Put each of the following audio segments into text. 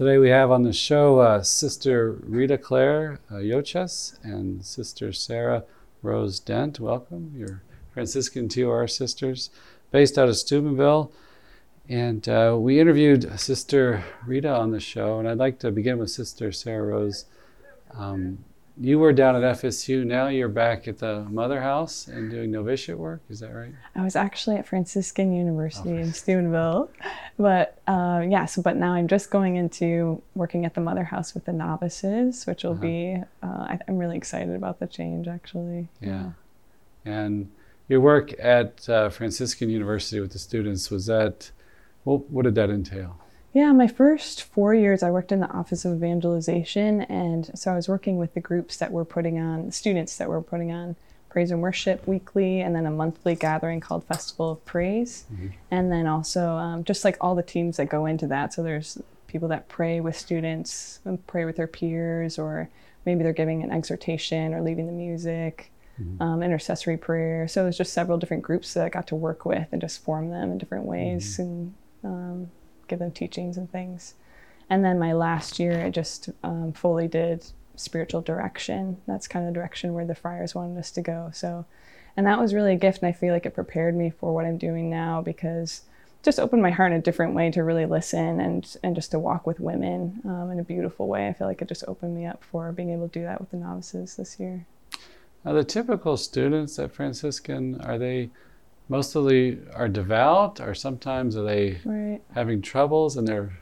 Today we have on the show uh, Sister Rita Claire uh, Yoches and Sister Sarah Rose Dent. Welcome. You're Franciscan TOR sisters based out of Steubenville. And uh, we interviewed Sister Rita on the show, and I'd like to begin with Sister Sarah Rose. Um, you were down at FSU. Now you're back at the Mother House and doing novitiate work. Is that right? I was actually at Franciscan University in Steubenville, but uh, yeah. So, but now I'm just going into working at the Mother House with the novices, which will uh-huh. be. Uh, I, am really excited about the change, actually. Yeah, yeah. and your work at uh, Franciscan University with the students was that. What, what did that entail? Yeah, my first four years, I worked in the Office of Evangelization. And so I was working with the groups that were putting on, students that were putting on praise and worship weekly, and then a monthly gathering called Festival of Praise. Mm-hmm. And then also um, just like all the teams that go into that. So there's people that pray with students, and pray with their peers, or maybe they're giving an exhortation or leading the music. Mm-hmm. Um, intercessory prayer. So there's just several different groups that I got to work with and just form them in different ways. Mm-hmm. And um, give them teachings and things. And then my last year, I just um, fully did spiritual direction. That's kind of the direction where the friars wanted us to go. So, and that was really a gift. And I feel like it prepared me for what I'm doing now because just opened my heart in a different way to really listen and and just to walk with women um, in a beautiful way. I feel like it just opened me up for being able to do that with the novices this year. Now, the typical students at Franciscan are they mostly are devout, or sometimes are they right. having troubles and they're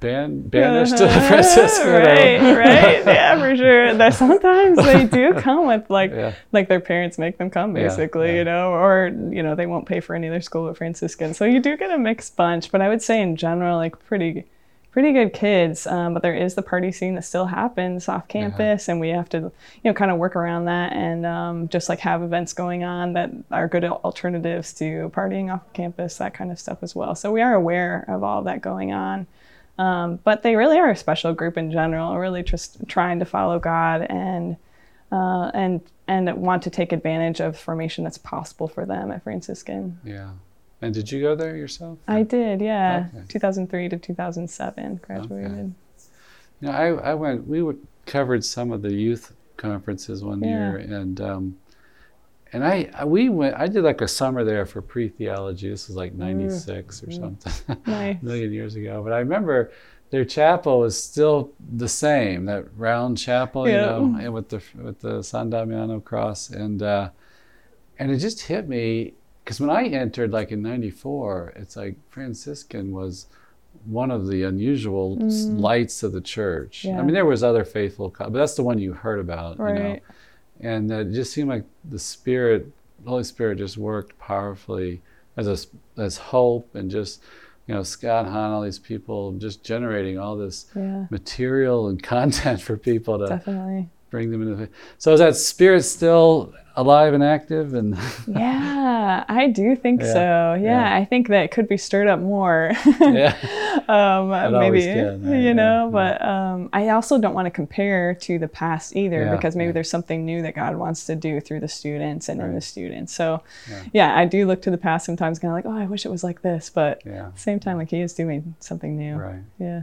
ban- banished uh-huh. to Franciscan? right, right, yeah, for sure. That sometimes they do come with like yeah. like their parents make them come, basically, yeah, yeah. you know, or you know they won't pay for any of their school at Franciscan. So you do get a mixed bunch, but I would say in general, like pretty pretty good kids, um, but there is the party scene that still happens off campus, yeah. and we have to, you know, kind of work around that and um, just like have events going on that are good alternatives to partying off campus, that kind of stuff as well. So we are aware of all that going on. Um, but they really are a special group in general, really just trying to follow God and uh, and and want to take advantage of formation that's possible for them at Franciscan. Yeah. And did you go there yourself? I did, yeah. Okay. 2003 to 2007, graduated. Okay. You know, I, I went, we would, covered some of the youth conferences one yeah. year, and um, and I, we went, I did like a summer there for pre theology. This was like 96 mm. or something, nice. a million years ago. But I remember their chapel was still the same, that round chapel, yeah. you know, and with the with the San Damiano cross, and uh, and it just hit me because when I entered, like in '94, it's like Franciscan was one of the unusual mm. lights of the church. Yeah. I mean, there was other faithful, but that's the one you heard about, right. you know. And it just seemed like the Spirit, the Holy Spirit, just worked powerfully as a, as hope and just you know Scott Hahn, all these people just generating all this yeah. material and content for people to Definitely. Bring them into. So is that spirit still alive and active and? Yeah i do think yeah, so. Yeah, yeah, i think that could be stirred up more. Yeah. Um, maybe can, right? you know but um, i also don't want to compare to the past either because maybe there's something new that god wants to do through the students and right. in the students. So yeah. i do look to the past sometimes kind of like oh i wish it was like this but yeah. at the same time like he is doing something new. Right. Yeah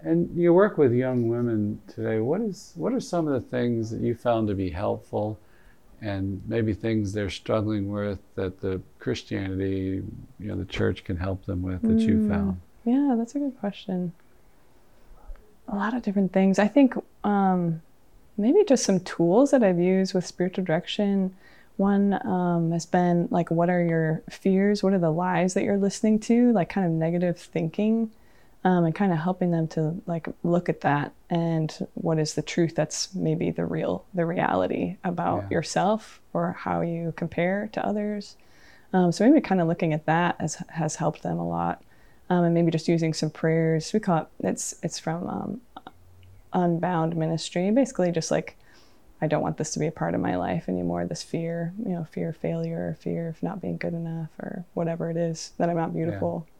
and you work with young women today what is what are some of the things that you found to be helpful and maybe things they're struggling with that the Christianity, you know, the church can help them with that mm, you found? Yeah, that's a good question. A lot of different things. I think um, maybe just some tools that I've used with spiritual direction. One um, has been like, what are your fears? What are the lies that you're listening to? Like, kind of negative thinking um, and kind of helping them to like look at that and what is the truth that's maybe the real the reality about yeah. yourself or how you compare to others. Um, so maybe kind of looking at that has, has helped them a lot. Um, and maybe just using some prayers. We call it it's it's from um, unbound ministry. Basically just like i don't want this to be a part of my life anymore this fear you know fear of failure fear of not being good enough or whatever it is that i'm not beautiful. yeah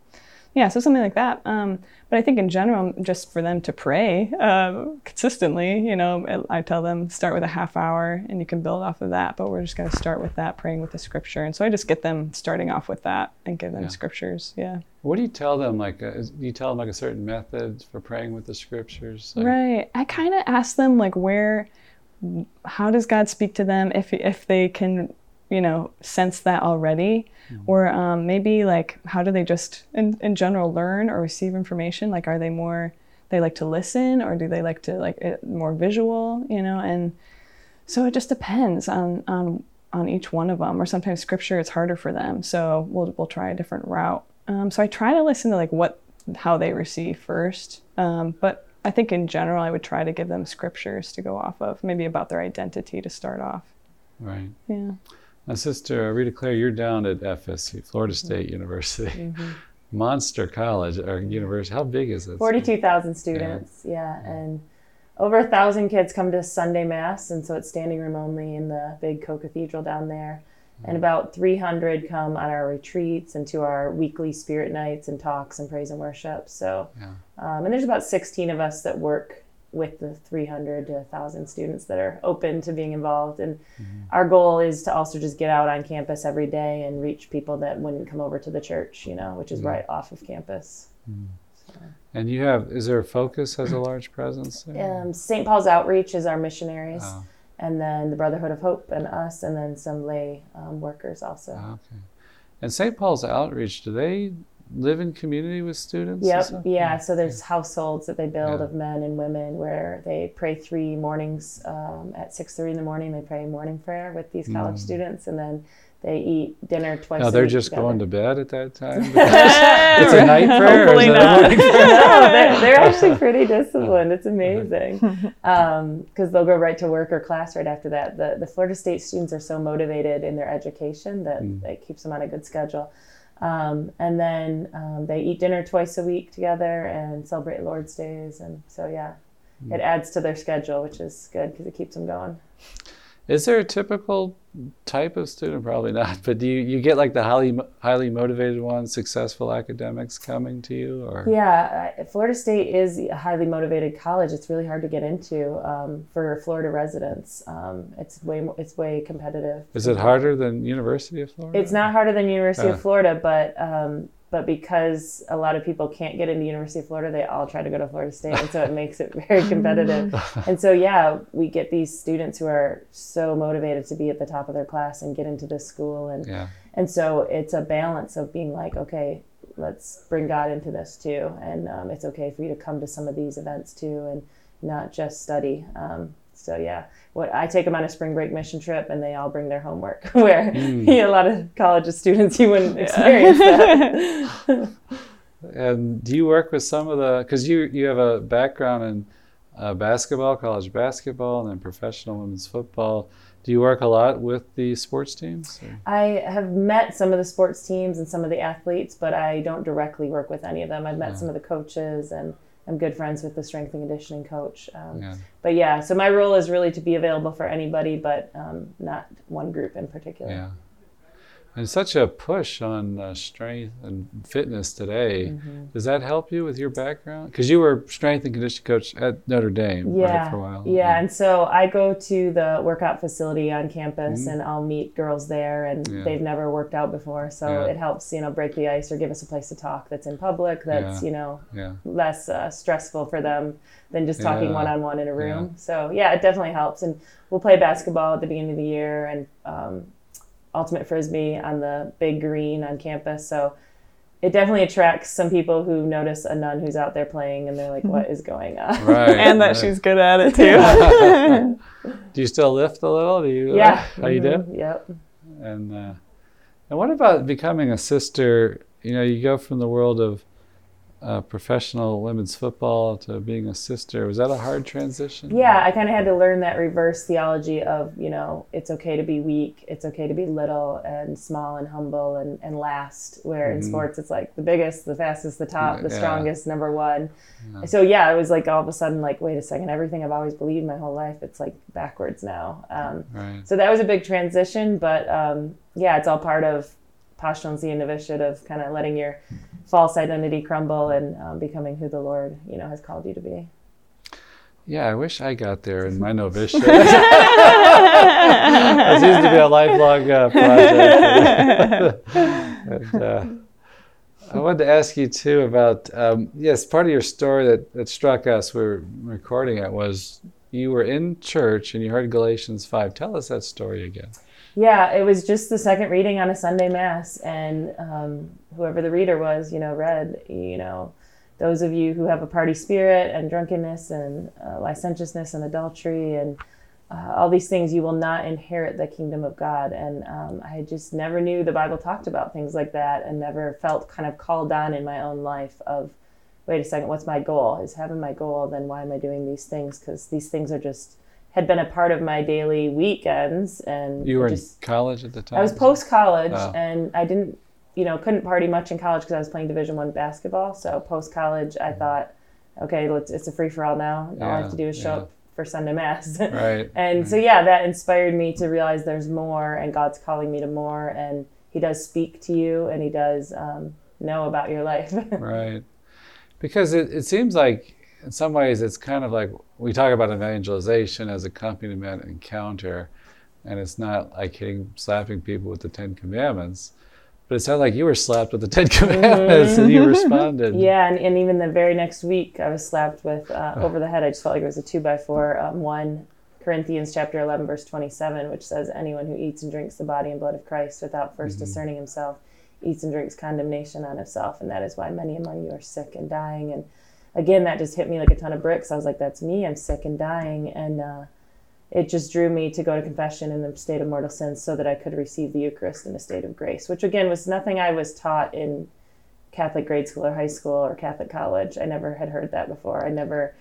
yeah, so something like that. Um, but I think in general, just for them to pray uh, consistently, you know, I tell them start with a half hour and you can build off of that. But we're just going to start with that, praying with the scripture. And so I just get them starting off with that and give them yeah. scriptures. Yeah. What do you tell them? Like, uh, do you tell them like a certain method for praying with the scriptures? Like, right. I kind of ask them like where, how does God speak to them if if they can you know sense that already mm-hmm. or um, maybe like how do they just in, in general learn or receive information? Like are they more they like to listen or do they like to like it, more visual you know? And so it just depends on on on each one of them or sometimes scripture it's harder for them. So we'll, we'll try a different route. Um, so i try to listen to like what how they receive first. Um, but i think in general i would try to give them scriptures to go off of maybe about their identity to start off. Right. Yeah now, Sister Rita Claire, you're down at FSU, Florida mm-hmm. State mm-hmm. University. Mm-hmm. Monster college or university. How big is it? 42,000 students, yeah. yeah. And over a thousand kids come to Sunday Mass, and so it's standing room only in the big co cathedral down there. Mm-hmm. And about 300 come on our retreats and to our weekly spirit nights and talks and praise and worship. So, yeah. um, and there's about 16 of us that work with the 300 to 1,000 students that are open to being involved. And mm-hmm. our goal is to also just get out on campus every day and reach people that wouldn't come over to the church, you know, which is mm-hmm. right off of campus. Mm-hmm. So. And you have, is there a focus has a large presence? Um, St. Paul's Outreach is our missionaries. Oh. And then the Brotherhood of Hope and us, and then some lay um, workers also. Oh, okay. And St. Paul's Outreach, do they live in community with students? Yep. Yeah. yeah. So there's households that they build yeah. of men and women where they pray three mornings um, at 6:30 in the morning. They pray morning prayer with these college mm. students, and then they eat dinner twice. No, they're just together. going to bed at that time. it's a night prayer. Hopefully not. no, they're, they're, actually pretty disciplined. It's amazing because um, they'll go right to work or class right after that. The the Florida State students are so motivated in their education that mm. it keeps them on a good schedule. Um, and then um, they eat dinner twice a week together and celebrate Lord's Days. And so, yeah, mm. it adds to their schedule, which is good because it keeps them going. Is there a typical type of student? Probably not. But do you, you get like the highly highly motivated ones, successful academics coming to you, or? Yeah, Florida State is a highly motivated college. It's really hard to get into um, for Florida residents. Um, it's way it's way competitive. Is it harder than University of Florida? It's not harder than University uh. of Florida, but um, but because a lot of people can't get into University of Florida, they all try to go to Florida State, and so it makes it very competitive. and so, yeah, we get these students who are so motivated to be at the top of their class and get into this school, and yeah. and so it's a balance of being like, okay, let's bring God into this too, and um, it's okay for you to come to some of these events too, and not just study. Um, so yeah, what I take them on a spring break mission trip, and they all bring their homework. Where mm. you know, a lot of college students, you wouldn't experience that. and do you work with some of the? Because you you have a background in uh, basketball, college basketball, and then professional women's football. Do you work a lot with the sports teams? Or? I have met some of the sports teams and some of the athletes, but I don't directly work with any of them. I've met yeah. some of the coaches and I'm good friends with the strength and conditioning coach. Um, yeah. But yeah, so my role is really to be available for anybody, but um, not one group in particular. Yeah and such a push on uh, strength and fitness today. Mm-hmm. Does that help you with your background? Because you were strength and conditioning coach at Notre Dame yeah. right, for a while. Yeah. yeah, and so I go to the workout facility on campus, mm-hmm. and I'll meet girls there, and yeah. they've never worked out before, so yeah. it helps you know break the ice or give us a place to talk that's in public, that's you know less uh, stressful for them than just talking one on one in a room. So yeah, it definitely helps, and we'll play basketball at the beginning of the year, and um, ultimate frisbee on the big green on campus. So it definitely attracts some people who notice a nun who's out there playing and they're like, what is going on? Right. and that right. she's good at it too. do you still lift a little? Do you? Yeah. Uh, how you do? Mm-hmm. Yep. And uh, and what about becoming a sister? You know, you go from the world of uh, professional women's football to being a sister. Was that a hard transition? Yeah, I kind of had to learn that reverse theology of, you know, it's okay to be weak, it's okay to be little and small and humble and, and last, where mm-hmm. in sports it's like the biggest, the fastest, the top, the yeah. strongest, number one. Yeah. So yeah, it was like all of a sudden, like, wait a second, everything I've always believed my whole life, it's like backwards now. Um, right. So that was a big transition, but um, yeah, it's all part of postulancy and novitiate of kind of letting your false identity crumble and um, becoming who the Lord, you know, has called you to be. Yeah, I wish I got there in my novitiate. it seems to be a lifelong uh, project. and, uh, I wanted to ask you too about um, yes, part of your story that, that struck us. We are recording it was you were in church and you heard Galatians five. Tell us that story again. Yeah, it was just the second reading on a Sunday mass, and um, whoever the reader was, you know, read, you know, those of you who have a party spirit and drunkenness and uh, licentiousness and adultery and uh, all these things, you will not inherit the kingdom of God. And um, I just never knew the Bible talked about things like that and never felt kind of called on in my own life of, wait a second, what's my goal? Is heaven my goal? Then why am I doing these things? Because these things are just had been a part of my daily weekends and you were just, in college at the time i was post college oh. and i didn't you know couldn't party much in college because I was playing Division One basketball. So post college, I mm-hmm. thought, okay, let's it's a free for all now. All I have to do is show yeah. up for Sunday mass. right. and right. so yeah, that inspired me to realize there's more, and God's calling me to more, and He does speak to you, and He does um, know about your life. right. Because it, it seems like in some ways it's kind of like we talk about evangelization as accompaniment encounter and it's not like hitting slapping people with the ten commandments but it sounded like you were slapped with the Ten Commandments mm-hmm. and you responded. Yeah, and, and even the very next week, I was slapped with uh, over the head. I just felt like it was a two by four. Um, one Corinthians chapter 11, verse 27, which says, Anyone who eats and drinks the body and blood of Christ without 1st mm-hmm. discerning himself eats and drinks condemnation on himself. And that is why many among you are sick and dying. And again, that just hit me like a ton of bricks. I was like, That's me. I'm sick and dying. And, uh, it just drew me to go to confession in the state of mortal sin so that I could receive the Eucharist in a state of grace, which again was nothing I was taught in Catholic grade school or high school or Catholic college. I never had heard that before. I never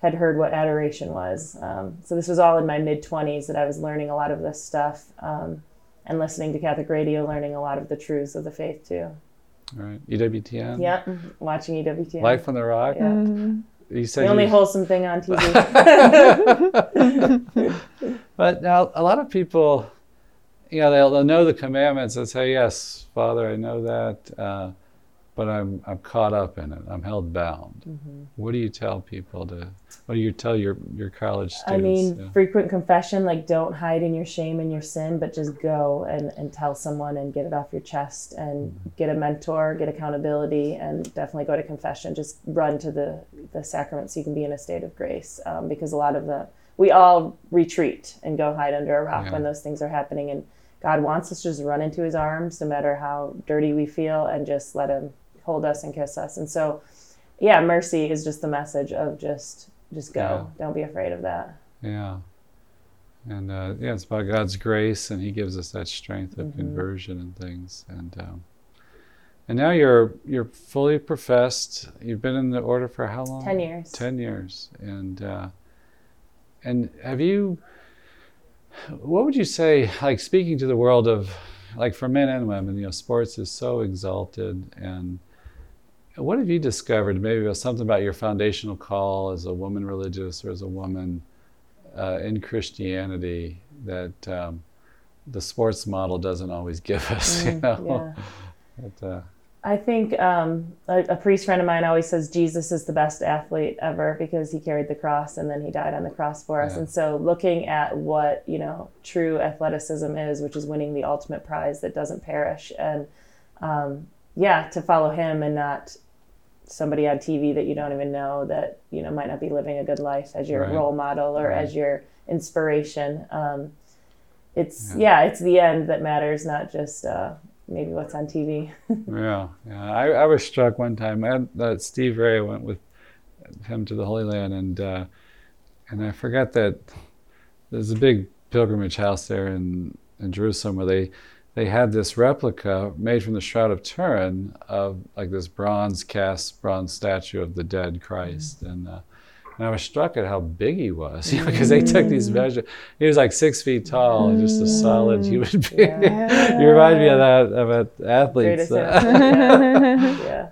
had heard what adoration was. Um, so this was all in my mid 20s that I was learning a lot of this stuff um, and listening to Catholic radio, learning a lot of the truths of the faith too. All right. EWTN? Yeah, watching EWTN. Life on the Rock? Yeah. Mm-hmm. You said the only wholesome thing on TV. but now a lot of people, you know, they'll, they'll know the commandments and say, "Yes, Father, I know that." Uh, but I'm I'm caught up in it. I'm held bound. Mm-hmm. What do you tell people to? What do you tell your your college students? I mean, yeah. frequent confession. Like, don't hide in your shame and your sin, but just go and and tell someone and get it off your chest and mm-hmm. get a mentor, get accountability, and definitely go to confession. Just run to the the sacrament so you can be in a state of grace. Um, because a lot of the we all retreat and go hide under a rock yeah. when those things are happening and. God wants us to just run into his arms no matter how dirty we feel and just let him hold us and kiss us. And so, yeah, mercy is just the message of just just go. Yeah. Don't be afraid of that. Yeah. And uh, yeah, it's about God's grace, and He gives us that strength of mm-hmm. conversion and things. And um, and now you're you're fully professed. You've been in the order for how long? Ten years. Ten years. And uh, and have you? What would you say? Like speaking to the world of, like for men and women, you know, sports is so exalted and what have you discovered, maybe something about your foundational call as a woman religious or as a woman uh, in Christianity that um, the sports model doesn't always give us? Mm, you know? Yeah. but, uh, I think um, a, a, priest friend of mine always says Jesus is the best athlete ever because he carried the cross and then he died on the cross for us. Yeah. And so, looking at what you know true athleticism is, which is winning the ultimate prize that doesn't perish, and um, yeah, to follow him and not somebody on TV that you don't even know that you know might not be living a good life as your right. role model or right. as your inspiration. Um, it's yeah. yeah. it's the end that matters, not just uh, maybe what's on TV. yeah, yeah. I, I, was struck one time. I had, uh, Steve Ray went with him to the Holy Land, and uh, and I forgot that there's a big pilgrimage house there in in Jerusalem where they they had this replica made from the Shroud of Turin of like this bronze cast bronze statue of the dead Christ. Mm-hmm. And, uh, and I was struck at how big he was, you know, because they took these mm. measures. He was like six feet tall and just a solid mm. human being. Yeah. you remind me of that of athletes. yeah.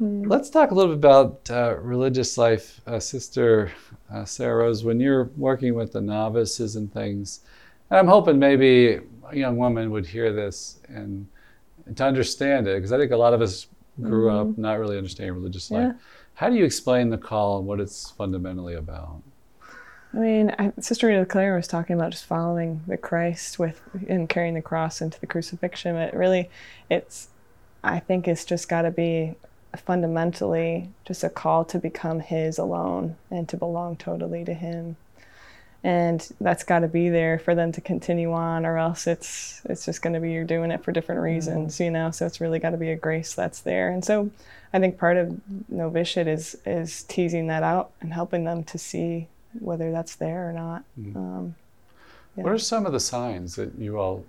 Mm. Let's talk a little bit about uh, religious life, uh, Sister uh, Sarah Rose. When you're working with the novices and things, and I'm hoping maybe a young woman would hear this and, and to understand it, because I think a lot of us grew mm-hmm. up not really understanding religious life. Yeah. How do you explain the call and what it's fundamentally about? I mean, I, Sister Rita Claire was talking about just following the Christ with and carrying the cross into the crucifixion. But really, it's I think it's just got to be fundamentally just a call to become His alone and to belong totally to Him. And that's got to be there for them to continue on, or else it's it's just going to be you're doing it for different mm-hmm. reasons, you know. So it's really got to be a grace that's there. And so, I think part of novitiate is is teasing that out and helping them to see whether that's there or not. Mm. Um, yeah. What are some of the signs that you all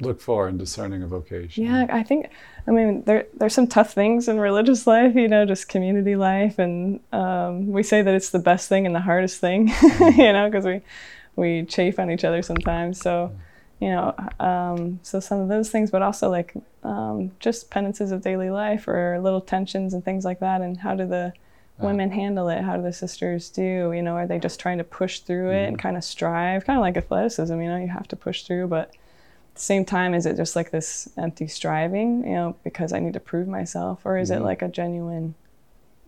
look for in discerning a vocation? Yeah, I think, I mean, there there's some tough things in religious life, you know, just community life, and um, we say that it's the best thing and the hardest thing, mm. you know, because we we chafe on each other sometimes. So, mm. you know, um, so some of those things, but also like um, just penances of daily life or little tensions and things like that, and how do the women handle it? How do the sisters do? You know, are they just trying to push through it mm-hmm. and kind of strive? Kind of like athleticism, you know, you have to push through, but same time, is it just like this empty striving, you know, because I need to prove myself? Or is mm-hmm. it like a genuine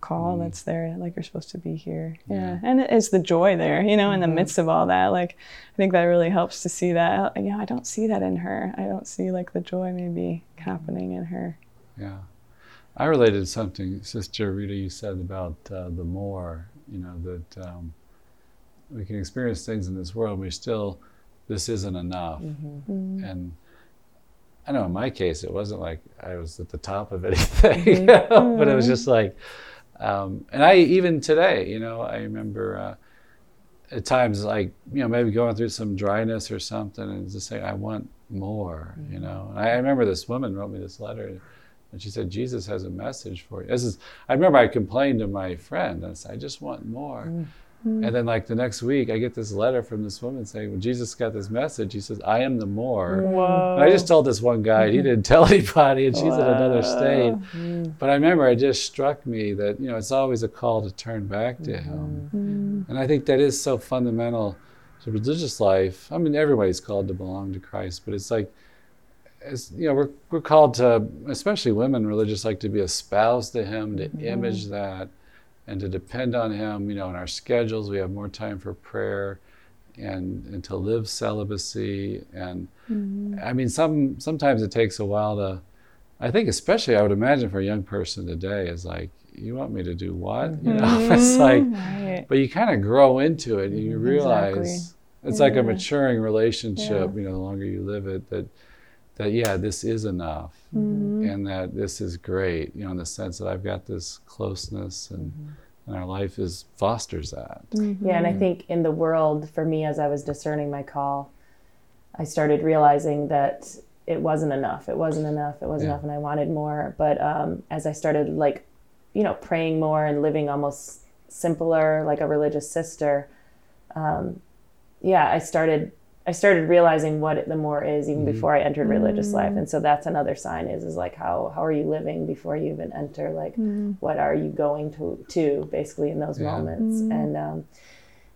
call mm-hmm. that's there, like you're supposed to be here? Yeah. yeah. And it's the joy there, you know, in the mm-hmm. midst of all that. Like, I think that really helps to see that. You know, I don't see that in her. I don't see like the joy maybe happening in her. Yeah. I related something, Sister Rita, you said about uh, the more, you know, that um, we can experience things in this world, we still, this isn't enough. Mm-hmm. And I know in my case, it wasn't like I was at the top of anything, mm-hmm. you know, but it was mm-hmm. just like, um, and I, even today, you know, I remember uh, at times like, you know, maybe going through some dryness or something and just saying, I want more, you mm-hmm. know. And I, I remember this woman wrote me this letter and she said, Jesus has a message for you. This is, I remember I complained to my friend. And I said, I just want more. Mm-hmm. And then, like the next week, I get this letter from this woman saying, Well, Jesus got this message. He says, I am the more. Whoa. And I just told this one guy, he didn't tell anybody, and she's wow. in another state. Mm-hmm. But I remember it just struck me that, you know, it's always a call to turn back to Him. Mm-hmm. And I think that is so fundamental to religious life. I mean, everybody's called to belong to Christ, but it's like, as you know, we're, we're called to, especially women religious, like to be espoused to Him, to mm-hmm. image that, and to depend on Him. You know, in our schedules, we have more time for prayer, and and to live celibacy. And mm-hmm. I mean, some sometimes it takes a while to. I think, especially, I would imagine for a young person today, is like, you want me to do what? You know, mm-hmm. it's like, right. but you kind of grow into it, and you realize exactly. it's yeah. like a maturing relationship. Yeah. You know, the longer you live it, that that yeah this is enough mm-hmm. and that this is great you know in the sense that i've got this closeness and mm-hmm. and our life is fosters that mm-hmm. yeah and i think in the world for me as i was discerning my call i started realizing that it wasn't enough it wasn't enough it wasn't yeah. enough and i wanted more but um, as i started like you know praying more and living almost simpler like a religious sister um, yeah i started I started realizing what the more is even mm-hmm. before I entered religious mm-hmm. life, and so that's another sign is is like how how are you living before you even enter? Like mm-hmm. what are you going to to basically in those yeah. moments? Mm-hmm. And um,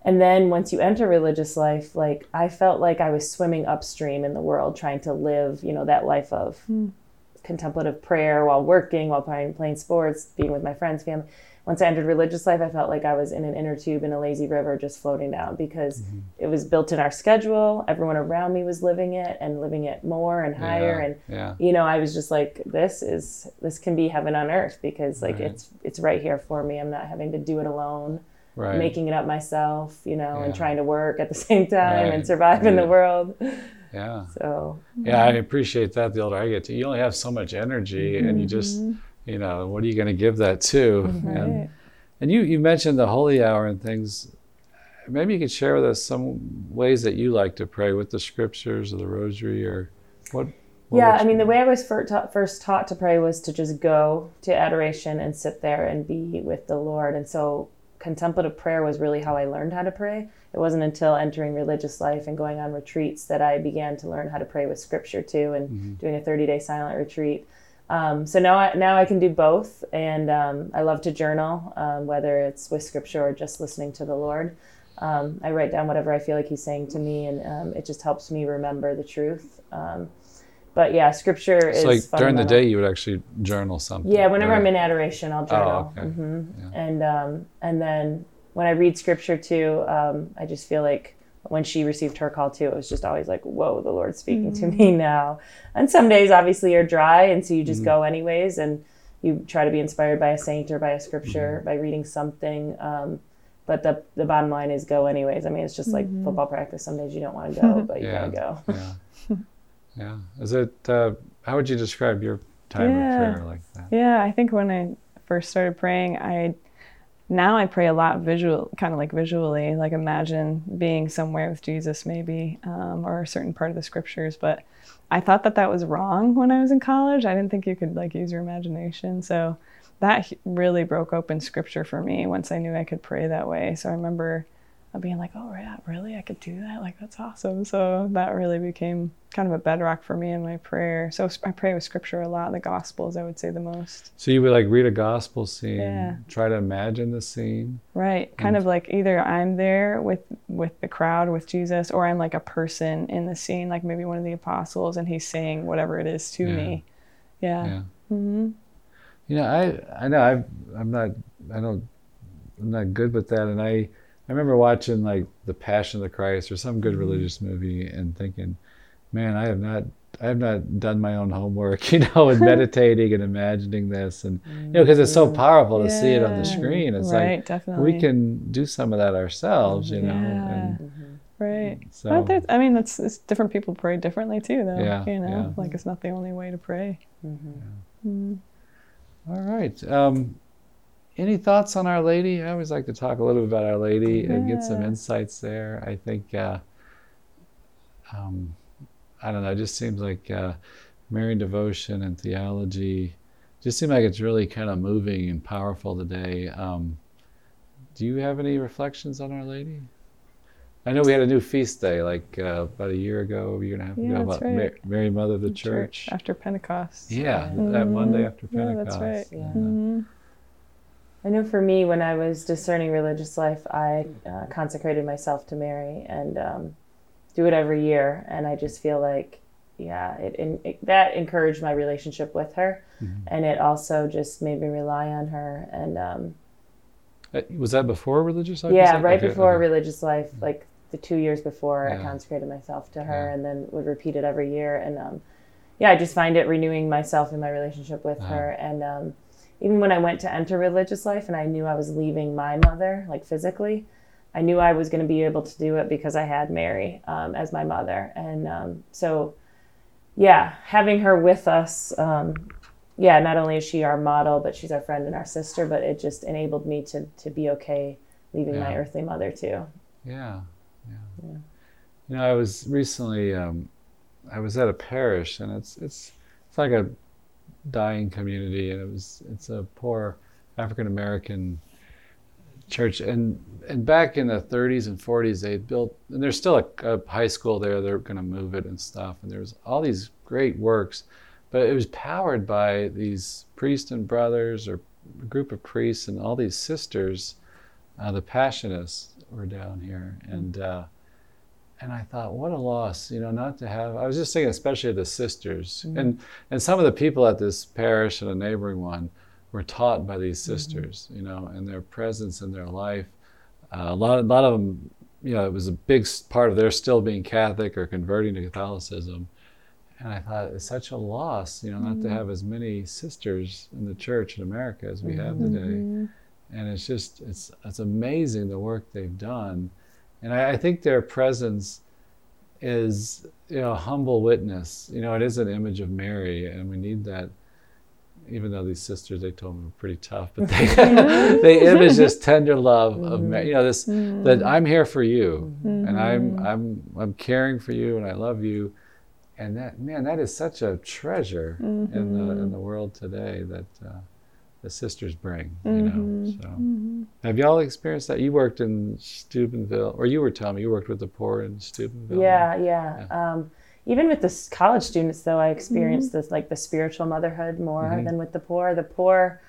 and then once you enter religious life, like I felt like I was swimming upstream in the world, trying to live you know that life of mm. Contemplative prayer while working, while playing playing sports, being with my friends, family once I entered religious life, I felt like I was in an inner tube in a lazy river just floating down because mm-hmm. it was built in our schedule. Everyone around me was living it and living it more and higher. Yeah, and yeah. you know, I was just like, this is this can be heaven on earth because like right. it's it's right here for me. I'm not having to do it alone. Right. Making it up myself, you know, yeah. and trying to work at the same time right. and survive in the world. Yeah. So. Yeah, I appreciate that. The older I get, to, you only have so much energy, mm-hmm. and you just mm-hmm you know, what are you going to give that to? Right. And, and you, you mentioned the holy hour and things. Maybe you could share with us some ways that you like to pray with the scriptures or the rosary or what? what yeah, I mean, the way I was first taught to pray was to just go to adoration and sit there and be with the Lord. And so contemplative prayer was really how I learned how to pray. It wasn't until entering religious life and going on retreats that I began to learn how to pray with scripture too and mm-hmm. doing a 30 day silent retreat. Um, so now I, now I can do both, and um, I love to journal, um, whether it's with scripture or just listening to the Lord. Um, I write down whatever I feel like He's saying to me, and um, it just helps me remember the truth. Um, but yeah, scripture is like during the day, you would actually journal something. Yeah, whenever right? I'm in adoration, I'll journal. okay. hmm Yeah. And um, and then when I read scripture too, um, I just feel like when she received her call too, it was just always like, "Whoa, the Lord's speaking to me now." And some days, obviously, are dry, and so you just Mm-hmm. go anyways, and you try to be inspired by a saint or by a scripture Mm-hmm. by reading something. Um, but the the bottom line is go anyways. I mean, it's just like football practice. Some days you don't want to go, but you Yeah. gotta go. Yeah. yeah. Is it? Uh, how would you describe your time Yeah. of prayer like that? Yeah, I think when I first started praying, I now I pray a lot visual, kind of like visually, like imagine being somewhere with Jesus, maybe, um, or a certain part of the scriptures. But I thought that that was wrong when I was in college. I didn't think you could like use your imagination. So that really broke open scripture for me once I knew I could pray that way. So I remember being like, oh yeah, really, I could do that. Like that's awesome. So that really became kind of a bedrock for me in my prayer. So I pray with scripture a lot. The Gospels, I would say the most. So you would like read a gospel scene, Yeah. try to imagine the scene. Right. Kind of like either I'm there with with the crowd with Jesus or I'm like a person in the scene, like maybe one of the apostles and he's saying whatever it is to Yeah. me. Yeah. Yeah. hmm You know, I I know I've, I'm not I don't I'm not good with that, and I I remember watching like The Passion of the Christ or some good Mm-hmm. religious movie and thinking, man, I have not I have not done my own homework, you know, and meditating and imagining this, and you know, because it's so powerful to see it on the screen. It's right, like definitely. we can do some of that ourselves, you know. Yeah. And Right. so But I mean, that's it's different people pray differently too, though. Yeah, You know, yeah. like it's not the only way to pray. Mm. all right. Um, any thoughts on Our Lady? I always like to talk a little bit about Our Lady and get some insights there. I think, uh, um, I don't know, it just seems like uh, Marian devotion and theology just seem like it's really kind of moving and powerful today. Um, do you have any reflections on Our Lady? I know we had a new feast day like uh, about a year ago, a year and a half Yeah, ago, about right. Ma- Mary Mother of the Church. after Pentecost. Yeah, Yeah. that Monday after Yeah, Pentecost. that's right. Yeah. Mhm. I know for me, when I was discerning religious life, I uh, consecrated myself to Mary and um, do it every year. And I just feel like, yeah, it, it, that encouraged my relationship with her, Mhm. and it also just made me rely on her. And um, Uh, Was that before religious life? yeah, right Okay, before okay. religious life, like the two years before, I consecrated myself to her, Yeah. and then would repeat it every year. And um, yeah, I just find it renewing myself in my relationship with her. And um, even when I went to enter religious life, and I knew I was leaving my mother, like physically, I knew I was going to be able to do it because I had Mary um, as my mother. And um, so, yeah, having her with us. Um, yeah, not only is she our model, but she's our friend and our sister. But it just enabled me to to be okay leaving my earthly mother too. Yeah, yeah. Yeah. You know, I was recently. Um, I was at a parish, and it's it's it's like a dying community, and it was it's a poor African American church, and and back in the 30s and 40s, they built, and there's still a, a high school there. They're going to move it and stuff, and there's all these great works, but it was powered by these priests and brothers, or a group of priests, and all these sisters. Uh, the Passionists were down here, and. Uh, and I thought, what a loss, you know, not to have. I was just thinking, especially of the sisters, and and some of the people at this parish and a neighboring one were taught by these sisters, you know, and their presence in their life. Uh, a lot, a lot of them, you know, it was a big part of their still being Catholic or converting to Catholicism. And I thought it's such a loss, you know, not to have as many sisters in the church in America as we have today Mhm. and it's just it's it's amazing the work they've done and I, I think their presence is you know a humble witness. You know it is an image of mary and we need that even though these sisters they told me were pretty tough but they they image this tender love of mm-hmm. mary you know this mm-hmm. that i'm here for you mm-hmm. and i'm i'm i'm caring for you and i love you. And that man that is such a treasure in the in the world today that uh, the sisters bring you know so have y'all experienced that? You worked in Steubenville, or you were telling me you worked with the poor in Steubenville. Yeah, yeah. Um, even with the college students, though, I experienced this like the spiritual motherhood more Mhm. than with the poor. The poor,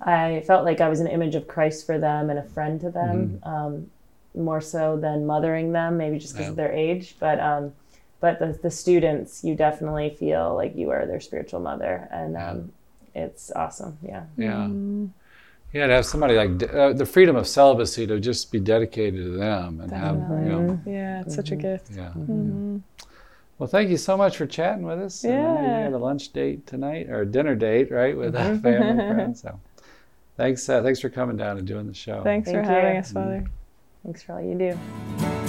I felt like I was an image of Christ for them and a friend to them, um, more so than mothering them, maybe just because of their age. But um, but the, the students, you definitely feel like you are their spiritual mother, and um, it's awesome. Yeah. Yeah. Mm-hmm. Yeah, to have somebody like uh, the freedom of celibacy to just be dedicated to them and definitely. have, you know, yeah, it's mm-hmm. such a mm-hmm. gift. Yeah. Mm-hmm. Well, thank you so much for chatting with us. Yeah. you had a lunch date tonight or a dinner date, right, with a family friend. So, thanks, uh, thanks for coming down and doing the show. Thanks thank for you. having us, Father. Thanks for all you do.